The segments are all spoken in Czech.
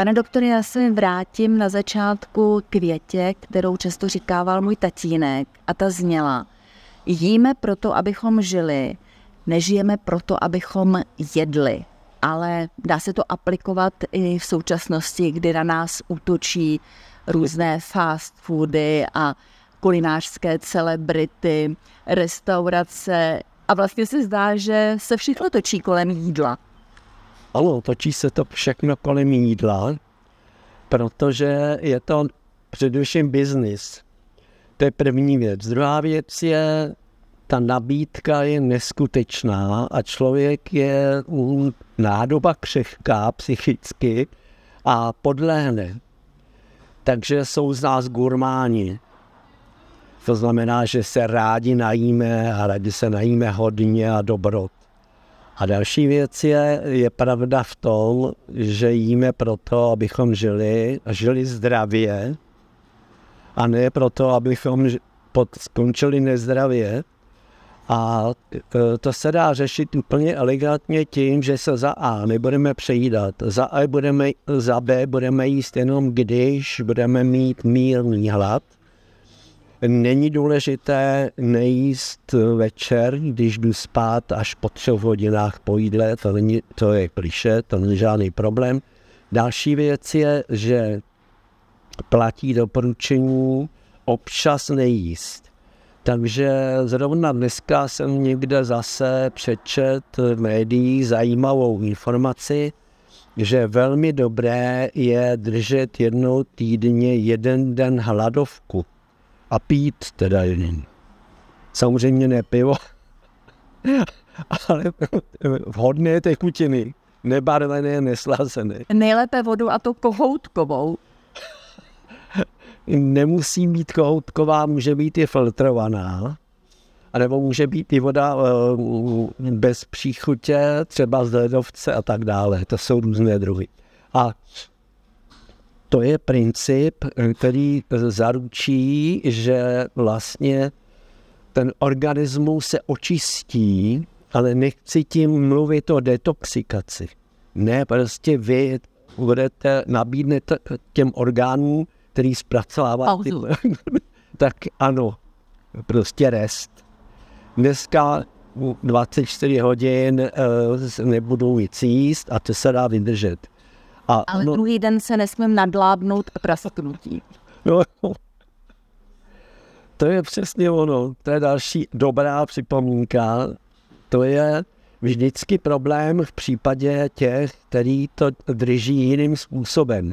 Pane doktore, já se vrátím na začátku k větě, kterou často říkával můj tatínek a ta zněla. Jíme proto, abychom žili, nežijeme proto, abychom jedli. Ale dá se to aplikovat i v současnosti, kdy na nás útočí různé fast foody a kulinářské celebrity, restaurace a vlastně se zdá, že se všechno točí kolem jídla. Ano, točí se to všechno kolem jídla, protože je to především biznis. To je první věc. Druhá věc je, ta nabídka je neskutečná a člověk je nádoba křehká psychicky a podlehne. Takže jsou z nás gurmáni. To znamená, že se rádi najíme a rádi se najíme hodně a dobrot. A další věc je, je pravda v tom, že jíme proto, abychom žili a žili zdravě. A ne proto, abychom skončili nezdravě. A e, to se dá řešit úplně elegantně tím, že se za A nebudeme přejídat, za A budeme, za B budeme jíst jenom když budeme mít mírný hlad Není důležité nejíst večer, když jdu spát až po třech hodinách po jídle, to, není, to je kliše, to není žádný problém. Další věc je, že platí doporučení občas nejíst. Takže zrovna dneska jsem někde zase přečet v médiích zajímavou informaci, že velmi dobré je držet jednou týdně jeden den hladovku a pít teda jen. Samozřejmě ne pivo, ale vhodné tekutiny, nebarvené, neslazené. Nejlépe vodu a to kohoutkovou. Nemusí být kohoutková, může být i filtrovaná. A nebo může být i voda eh, bez příchutě, třeba z ledovce a tak dále. To jsou různé druhy. A to je princip, který zaručí, že vlastně ten organismus se očistí, ale nechci tím mluvit o detoxikaci. Ne, prostě vy budete, nabídnete těm orgánům, který zpracovává ty, tak ano, prostě rest. Dneska 24 hodin uh, nebudu nic jíst a to se dá vydržet. A, Ale no, druhý den se nesmím nadlábnout a prasknutí. No, to je přesně ono. To je další dobrá připomínka. To je vždycky problém v případě těch, který to drží jiným způsobem.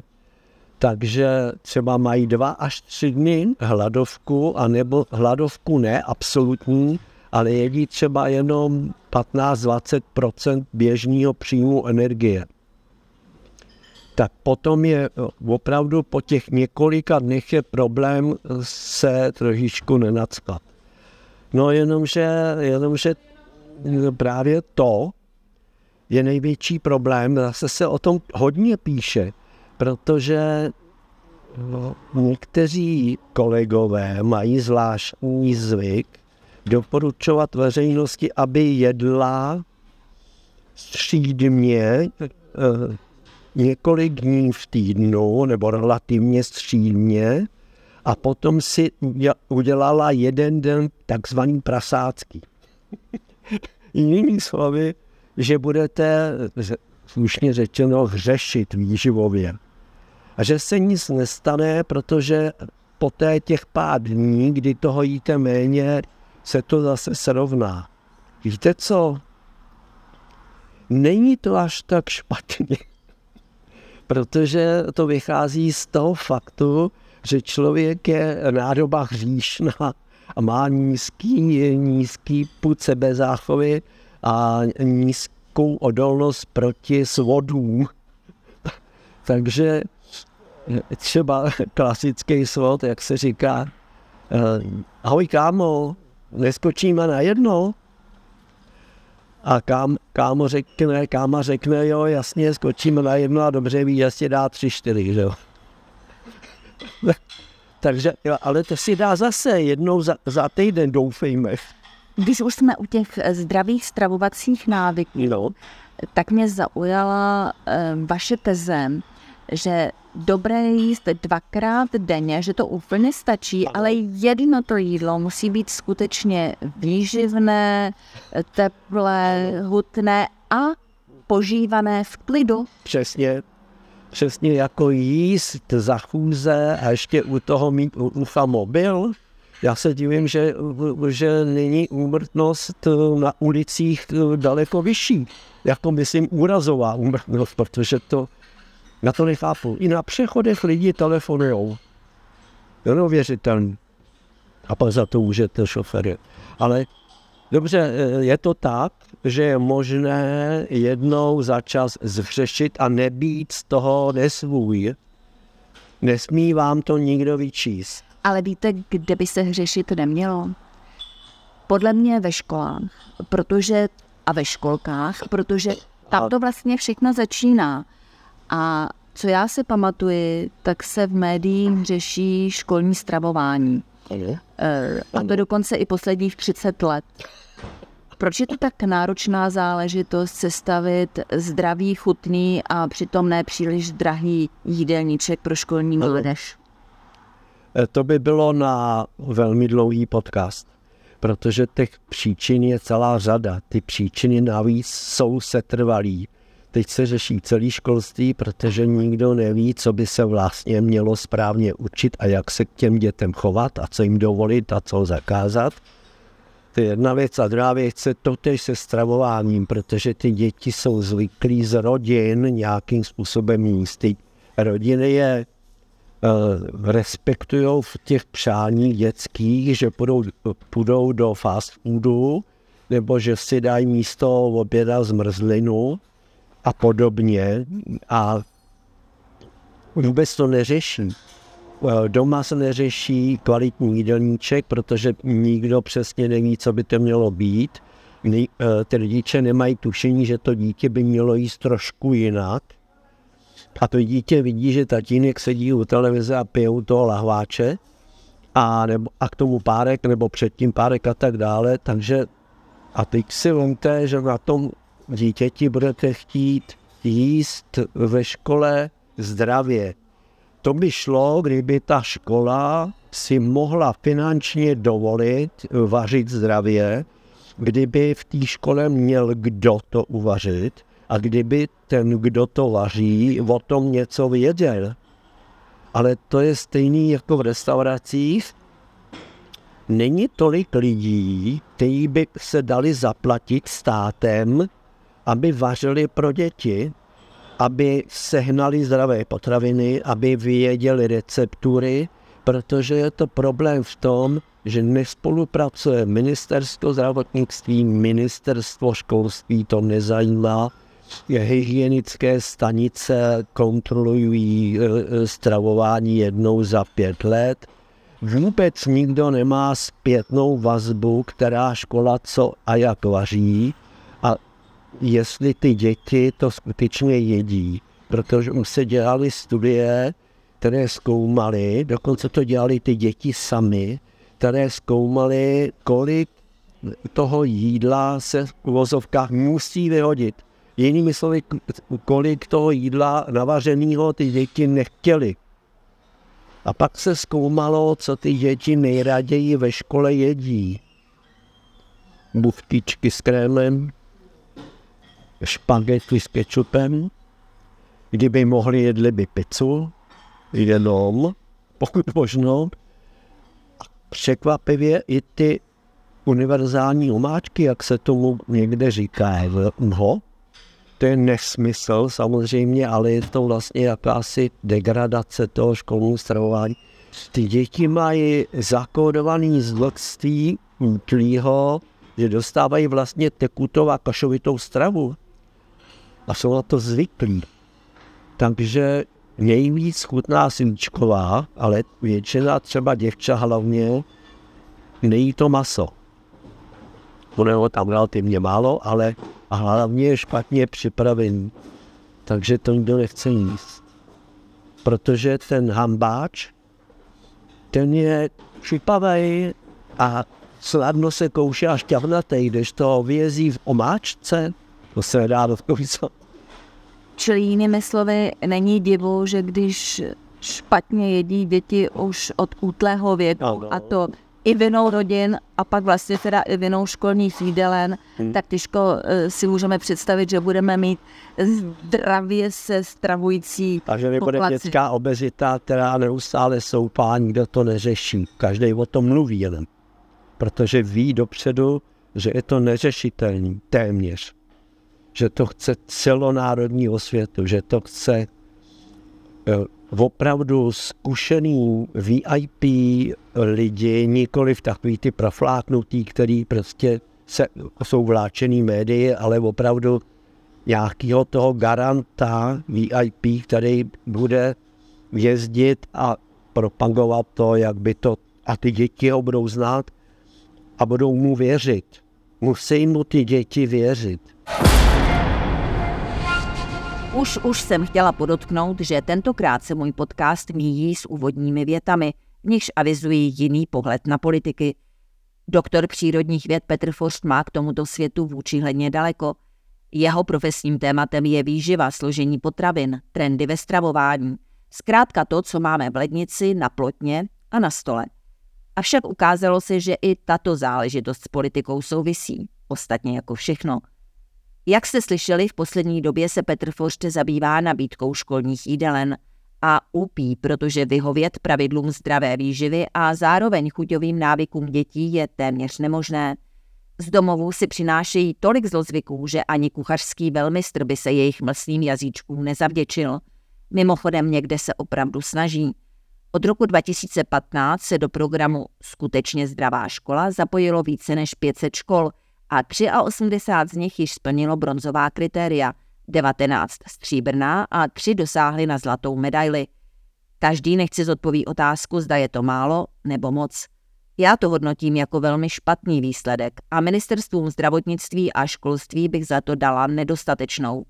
Takže třeba mají dva až tři dny hladovku, anebo hladovku ne absolutní, ale jedí třeba jenom 15-20% běžného příjmu energie tak potom je eh, opravdu po těch několika dnech je problém se trošičku nenacpat. No jenomže, jenomže právě to je největší problém, zase se o tom hodně píše, protože no, někteří kolegové mají zvláštní zvyk doporučovat veřejnosti, aby jedla střídmě eh, několik dní v týdnu nebo relativně střídně a potom si udělala jeden den takzvaný prasácký. Jinými slovy, že budete, slušně řečeno, hřešit výživově. A že se nic nestane, protože poté těch pár dní, kdy toho jíte méně, se to zase srovná. Víte co? Není to až tak špatně protože to vychází z toho faktu, že člověk je nádoba hříšná a má nízký, nízký put sebezáchovy a nízkou odolnost proti svodům. Takže třeba klasický svod, jak se říká, eh, ahoj kámo, neskočíme na jedno? A kám, kámo řekne, káma řekne, jo, jasně, skočíme na jedno a dobře ví, jasně dá tři, čtyři, že jo. Takže, jo, ale to si dá zase jednou za, za týden, doufejme. Když už jsme u těch eh, zdravých stravovacích návyků, No, tak mě zaujala eh, vaše teze, že dobré jíst dvakrát denně, že to úplně stačí, ale jedno to jídlo musí být skutečně výživné, teplé, hutné a požívané v klidu. přesně, přesně jako jíst za chůze a ještě u toho mít ucha mobil. Já se divím, že, že není úmrtnost na ulicích daleko vyšší. Jako myslím úrazová úmrtnost, protože to, na to nechápu. I na přechodech lidi telefonujou. Je neuvěřitelný. A pak za to můžete šofery. Ale dobře, je to tak, že je možné jednou za čas zřešit a nebýt z toho nesvůj. Nesmí vám to nikdo vyčíst. Ale víte, kde by se hřešit nemělo? Podle mě ve školách, protože a ve školkách, protože tam to vlastně všechno začíná. A co já si pamatuji, tak se v médiích řeší školní stravování. Eh, A to dokonce i posledních 30 let. Proč je to tak náročná záležitost sestavit zdravý, chutný a přitom ne příliš drahý jídelníček pro školní mládež? E, To by bylo na velmi dlouhý podcast, protože těch příčin je celá řada. Ty příčiny navíc jsou setrvalý. Teď se řeší celý školství, protože nikdo neví, co by se vlastně mělo správně učit a jak se k těm dětem chovat a co jim dovolit a co zakázat. To je jedna věc. A druhá věc je totež se stravováním, protože ty děti jsou zvyklí z rodin nějakým způsobem jíst. Rodiny je uh, respektují v těch přáních dětských, že půjdou, půjdou do fast foodu, nebo že si dají místo oběda zmrzlinu a podobně. A vůbec to neřeší. Eh, Doma se neřeší kvalitní jídelníček, protože nikdo přesně neví, co by to mělo být. Eh, Ty rodiče nemají tušení, že to dítě by mělo jíst trošku jinak. A to dítě vidí, že tatínek sedí u televize a pijou toho lahváče a, nebo, a k tomu párek, nebo předtím párek a tak dále. Takže a teď si vemte, že na tom dítěti budete chtít jíst ve škole zdravě. To by šlo, kdyby ta škola si mohla finančně dovolit vařit zdravě, kdyby v té škole měl kdo to uvařit a kdyby ten, kdo to vaří, o tom něco věděl. Ale to je stejný jako v restauracích. Není tolik lidí, kteří by se dali zaplatit státem, aby vařili pro děti, aby sehnali zdravé potraviny, aby věděli receptury, protože je to problém v tom, že nespolupracuje ministerstvo zdravotnictví, ministerstvo školství, to nezajímá, hygienické stanice kontrolují e, stravování jednou za pět let. Vůbec nikdo nemá zpětnou vazbu, která škola co a jak vaří jestli ty děti to skutečně jedí. Protože už se dělaly studie, které zkoumaly, dokonce to dělali ty děti sami, které zkoumaly, kolik toho jídla se v uvozovkách musí vyhodit. Jinými slovy, kolik toho jídla navařeného ty děti nechtěly. A pak se zkoumalo, co ty děti nejraději ve škole jedí. Buftičky s krémem, špagety s kečupem, kdyby mohli jedli by pizzu, jenom, pokud možno. A překvapivě i ty univerzální omáčky, jak se tomu někde říká, no, to je nesmysl samozřejmě, ale je to vlastně jakási degradace toho školního stravování. Ty děti mají zakódovaný z dětství že dostávají vlastně tekutou a kašovitou stravu. A jsou na to zvyklí. Takže nejvíc chutná svíčková, ale většina třeba děvča hlavně nejí to maso. Ono je tam relativně málo, ale a hlavně je špatně připravený. Takže to nikdo nechce jíst. Protože ten hambáč, ten je šipavý a snadno se kouše a šťavnatý, když to vyjezí v omáčce, to se nedá do Čili jinými slovy, není divu, že když špatně jedí děti už od útlého věku, ano. a to i vinou rodin a pak vlastně teda i vinou školních jídelen, hmm. tak těžko uh, si můžeme představit, že budeme mít zdravě se stravující Takže nebude dětská obezita, která neustále soupá, nikdo to neřeší. Každý o tom mluví jenom. Protože ví dopředu, že je to neřešitelný téměř že to chce celonárodní osvětu, že to chce eh, opravdu zkušený VIP lidi, nikoli v takový ty profláknutý, který prostě se, jsou vláčený médii, ale opravdu nějakého toho garanta VIP, který bude jezdit a propagovat to, jak by to, a ty děti ho budou znát a budou mu věřit. Musí mu ty děti věřit. Už, už jsem chtěla podotknout, že tentokrát se můj podcast míjí s úvodními větami, v nichž avizují jiný pohled na politiky. Doktor přírodních věd Petr Forst má k tomuto světu vůči hledně daleko. Jeho profesním tématem je výživa, složení potravin, trendy ve stravování. Zkrátka to, co máme v lednici, na plotně a na stole. Avšak ukázalo se, že i tato záležitost s politikou souvisí, ostatně jako všechno – jak jste slyšeli, v poslední době se Petr Foršte zabývá nabídkou školních jídelen a upí, protože vyhovět pravidlům zdravé výživy a zároveň chuťovým návykům dětí je téměř nemožné. Z domovů si přinášejí tolik zlozvyků, že ani kuchařský velmistr by se jejich mlsným jazyčkům nezavděčil. Mimochodem někde se opravdu snaží. Od roku 2015 se do programu Skutečně zdravá škola zapojilo více než 500 škol – a 83 z nich již splnilo bronzová kritéria, 19 stříbrná a 3 dosáhly na zlatou medaili. Každý nechci zodpoví otázku, zda je to málo nebo moc. Já to hodnotím jako velmi špatný výsledek a ministerstvům zdravotnictví a školství bych za to dala nedostatečnou.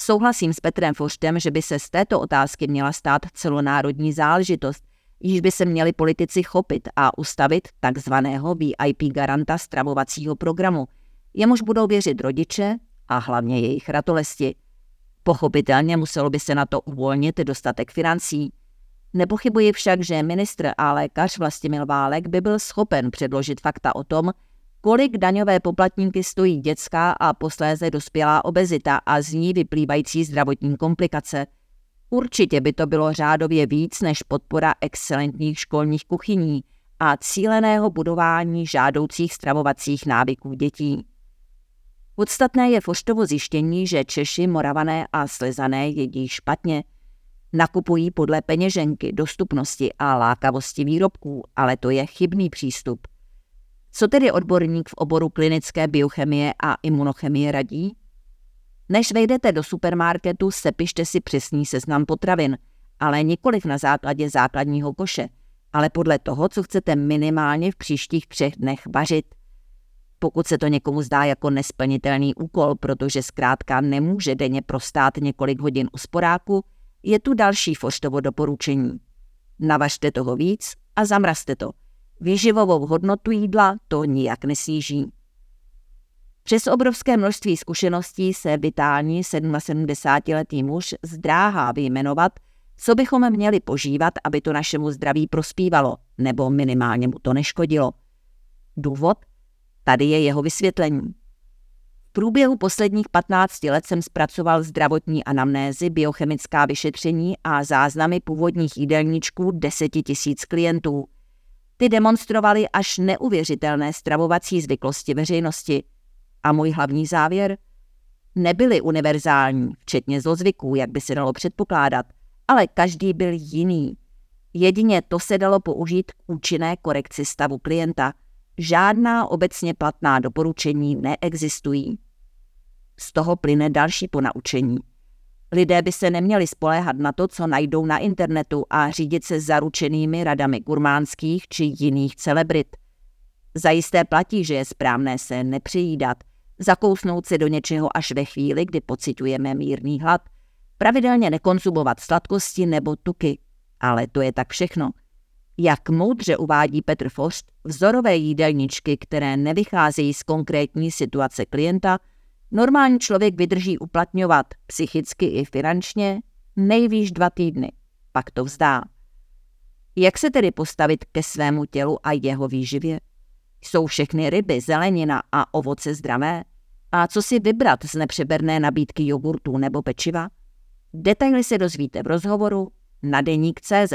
Souhlasím s Petrem Foštem, že by se z této otázky měla stát celonárodní záležitost – již by se měli politici chopit a ustavit takzvaného VIP garanta stravovacího programu, jemuž budou věřit rodiče a hlavně jejich ratolesti. Pochopitelně muselo by se na to uvolnit dostatek financí. Nepochybuji však, že ministr a lékař Vlastimil Válek by byl schopen předložit fakta o tom, kolik daňové poplatníky stojí dětská a posléze dospělá obezita a z ní vyplývající zdravotní komplikace – Určitě by to bylo řádově víc než podpora excelentních školních kuchyní a cíleného budování žádoucích stravovacích návyků dětí. Podstatné je Foštovo zjištění, že Češi, Moravané a Slezané jedí špatně. Nakupují podle peněženky, dostupnosti a lákavosti výrobků, ale to je chybný přístup. Co tedy odborník v oboru klinické biochemie a imunochemie radí? Než vejdete do supermarketu, sepište si přesný seznam potravin, ale nikoliv na základě základního koše, ale podle toho, co chcete minimálně v příštích třech dnech vařit. Pokud se to někomu zdá jako nesplnitelný úkol, protože zkrátka nemůže denně prostát několik hodin u sporáku, je tu další Foštovo doporučení. Navažte toho víc a zamrazte to. Výživovou hodnotu jídla to nijak nesníží. Přes obrovské množství zkušeností se vitální 77-letý muž zdráhá vyjmenovat, co bychom měli požívat, aby to našemu zdraví prospívalo, nebo minimálně mu to neškodilo. Důvod? Tady je jeho vysvětlení. V průběhu posledních 15 let jsem zpracoval zdravotní anamnézy, biochemická vyšetření a záznamy původních jídelníčků 10 tisíc klientů. Ty demonstrovali až neuvěřitelné stravovací zvyklosti veřejnosti – a můj hlavní závěr? Nebyly univerzální, včetně zlozvyků, jak by se dalo předpokládat, ale každý byl jiný. Jedině to se dalo použít k účinné korekci stavu klienta. Žádná obecně platná doporučení neexistují. Z toho plyne další ponaučení. Lidé by se neměli spoléhat na to, co najdou na internetu a řídit se zaručenými radami gurmánských či jiných celebrit. Zajisté platí, že je správné se nepřijídat, zakousnout se do něčeho až ve chvíli, kdy pocitujeme mírný hlad, pravidelně nekonzumovat sladkosti nebo tuky. Ale to je tak všechno. Jak moudře uvádí Petr Forst, vzorové jídelníčky, které nevycházejí z konkrétní situace klienta, normální člověk vydrží uplatňovat psychicky i finančně nejvýš dva týdny, pak to vzdá. Jak se tedy postavit ke svému tělu a jeho výživě? Jsou všechny ryby, zelenina a ovoce zdravé? A co si vybrat z nepřeberné nabídky jogurtů nebo pečiva? Detaily se dozvíte v rozhovoru na deník CZ.